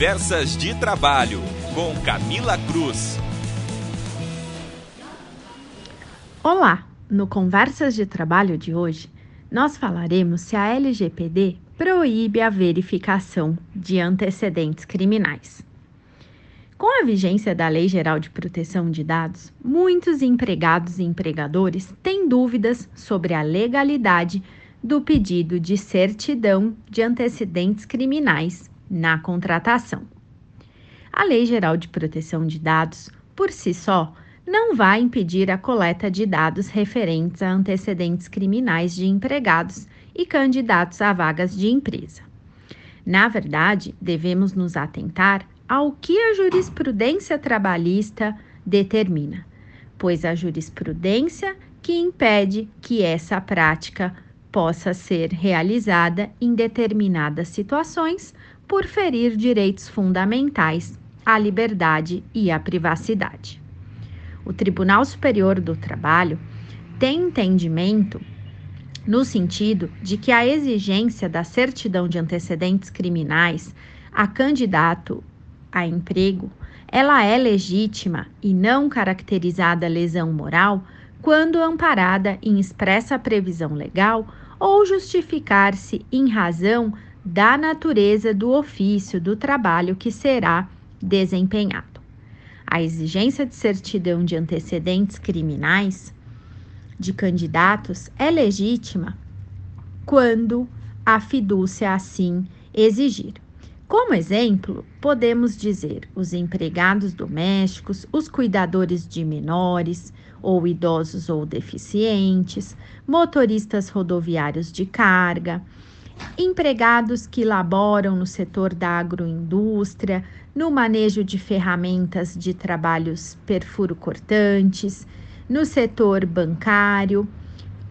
Conversas de Trabalho, com Camila Cruz. Olá! No Conversas de Trabalho de hoje, nós falaremos se a LGPD proíbe a verificação de antecedentes criminais. Com a vigência da Lei Geral de Proteção de Dados, muitos empregados e empregadores têm dúvidas sobre a legalidade do pedido de certidão de antecedentes criminais na contratação. A Lei Geral de Proteção de Dados, por si só, não vai impedir a coleta de dados referentes a antecedentes criminais de empregados e candidatos a vagas de empresa. Na verdade, devemos nos atentar ao que a jurisprudência trabalhista determina, pois a jurisprudência que impede que essa prática possa ser realizada em determinadas situações por ferir direitos fundamentais à liberdade e à privacidade. O Tribunal Superior do Trabalho tem entendimento no sentido de que a exigência da certidão de antecedentes criminais a candidato a emprego, ela é legítima e não caracterizada lesão moral quando amparada em expressa previsão legal ou justificar-se em razão da natureza do ofício do trabalho que será desempenhado. A exigência de certidão de antecedentes criminais de candidatos é legítima quando a fidúcia assim exigir. Como exemplo, podemos dizer os empregados domésticos, os cuidadores de menores ou idosos ou deficientes, motoristas rodoviários de carga, empregados que laboram no setor da agroindústria, no manejo de ferramentas de trabalhos perfuro-cortantes, no setor bancário,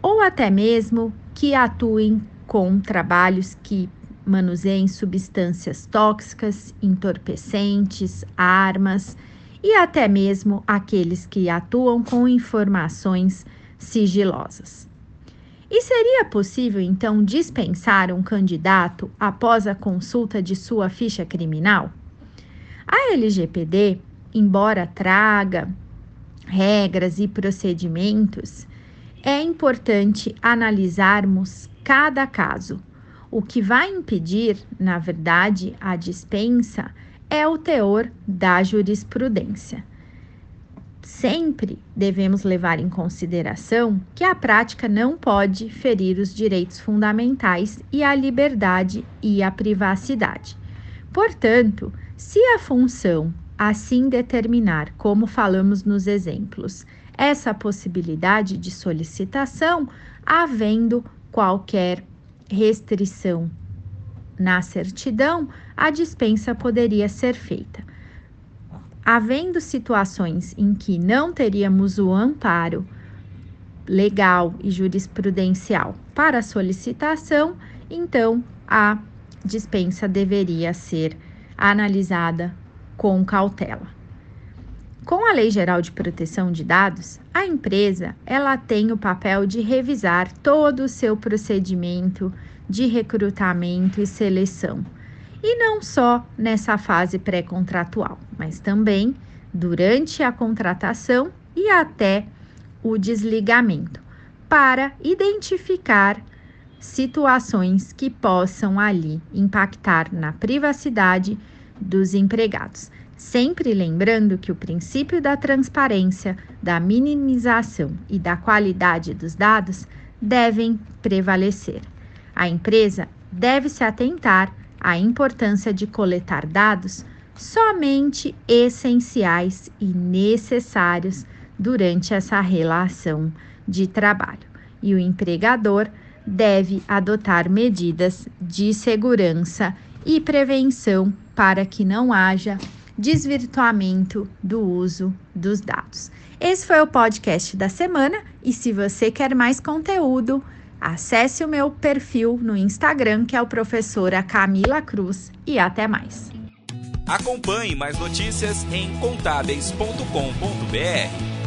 ou até mesmo que atuem com trabalhos que manuseiem substâncias tóxicas, entorpecentes, armas e até mesmo aqueles que atuam com informações sigilosas. E seria possível então dispensar um candidato após a consulta de sua ficha criminal? A LGPD, embora traga regras e procedimentos, é importante analisarmos cada caso. O que vai impedir, na verdade, a dispensa é o teor da jurisprudência. Sempre devemos levar em consideração que a prática não pode ferir os direitos fundamentais e a liberdade e a privacidade. Portanto, se a função assim determinar, como falamos nos exemplos, essa possibilidade de solicitação, havendo qualquer restrição na certidão, a dispensa poderia ser feita. Havendo situações em que não teríamos o amparo legal e jurisprudencial para solicitação, então a dispensa deveria ser analisada com cautela. Com a Lei Geral de Proteção de Dados, a empresa ela tem o papel de revisar todo o seu procedimento de recrutamento e seleção. E não só nessa fase pré-contratual, mas também durante a contratação e até o desligamento, para identificar situações que possam ali impactar na privacidade dos empregados. Sempre lembrando que o princípio da transparência, da minimização e da qualidade dos dados devem prevalecer. A empresa deve se atentar à importância de coletar dados somente essenciais e necessários durante essa relação de trabalho. E o empregador deve adotar medidas de segurança e prevenção para que não haja desvirtuamento do uso dos dados. Esse foi o podcast da semana e se você quer mais conteúdo, acesse o meu perfil no Instagram, que é o professora Camila Cruz, e até mais. Acompanhe mais notícias em contábeis.com.br.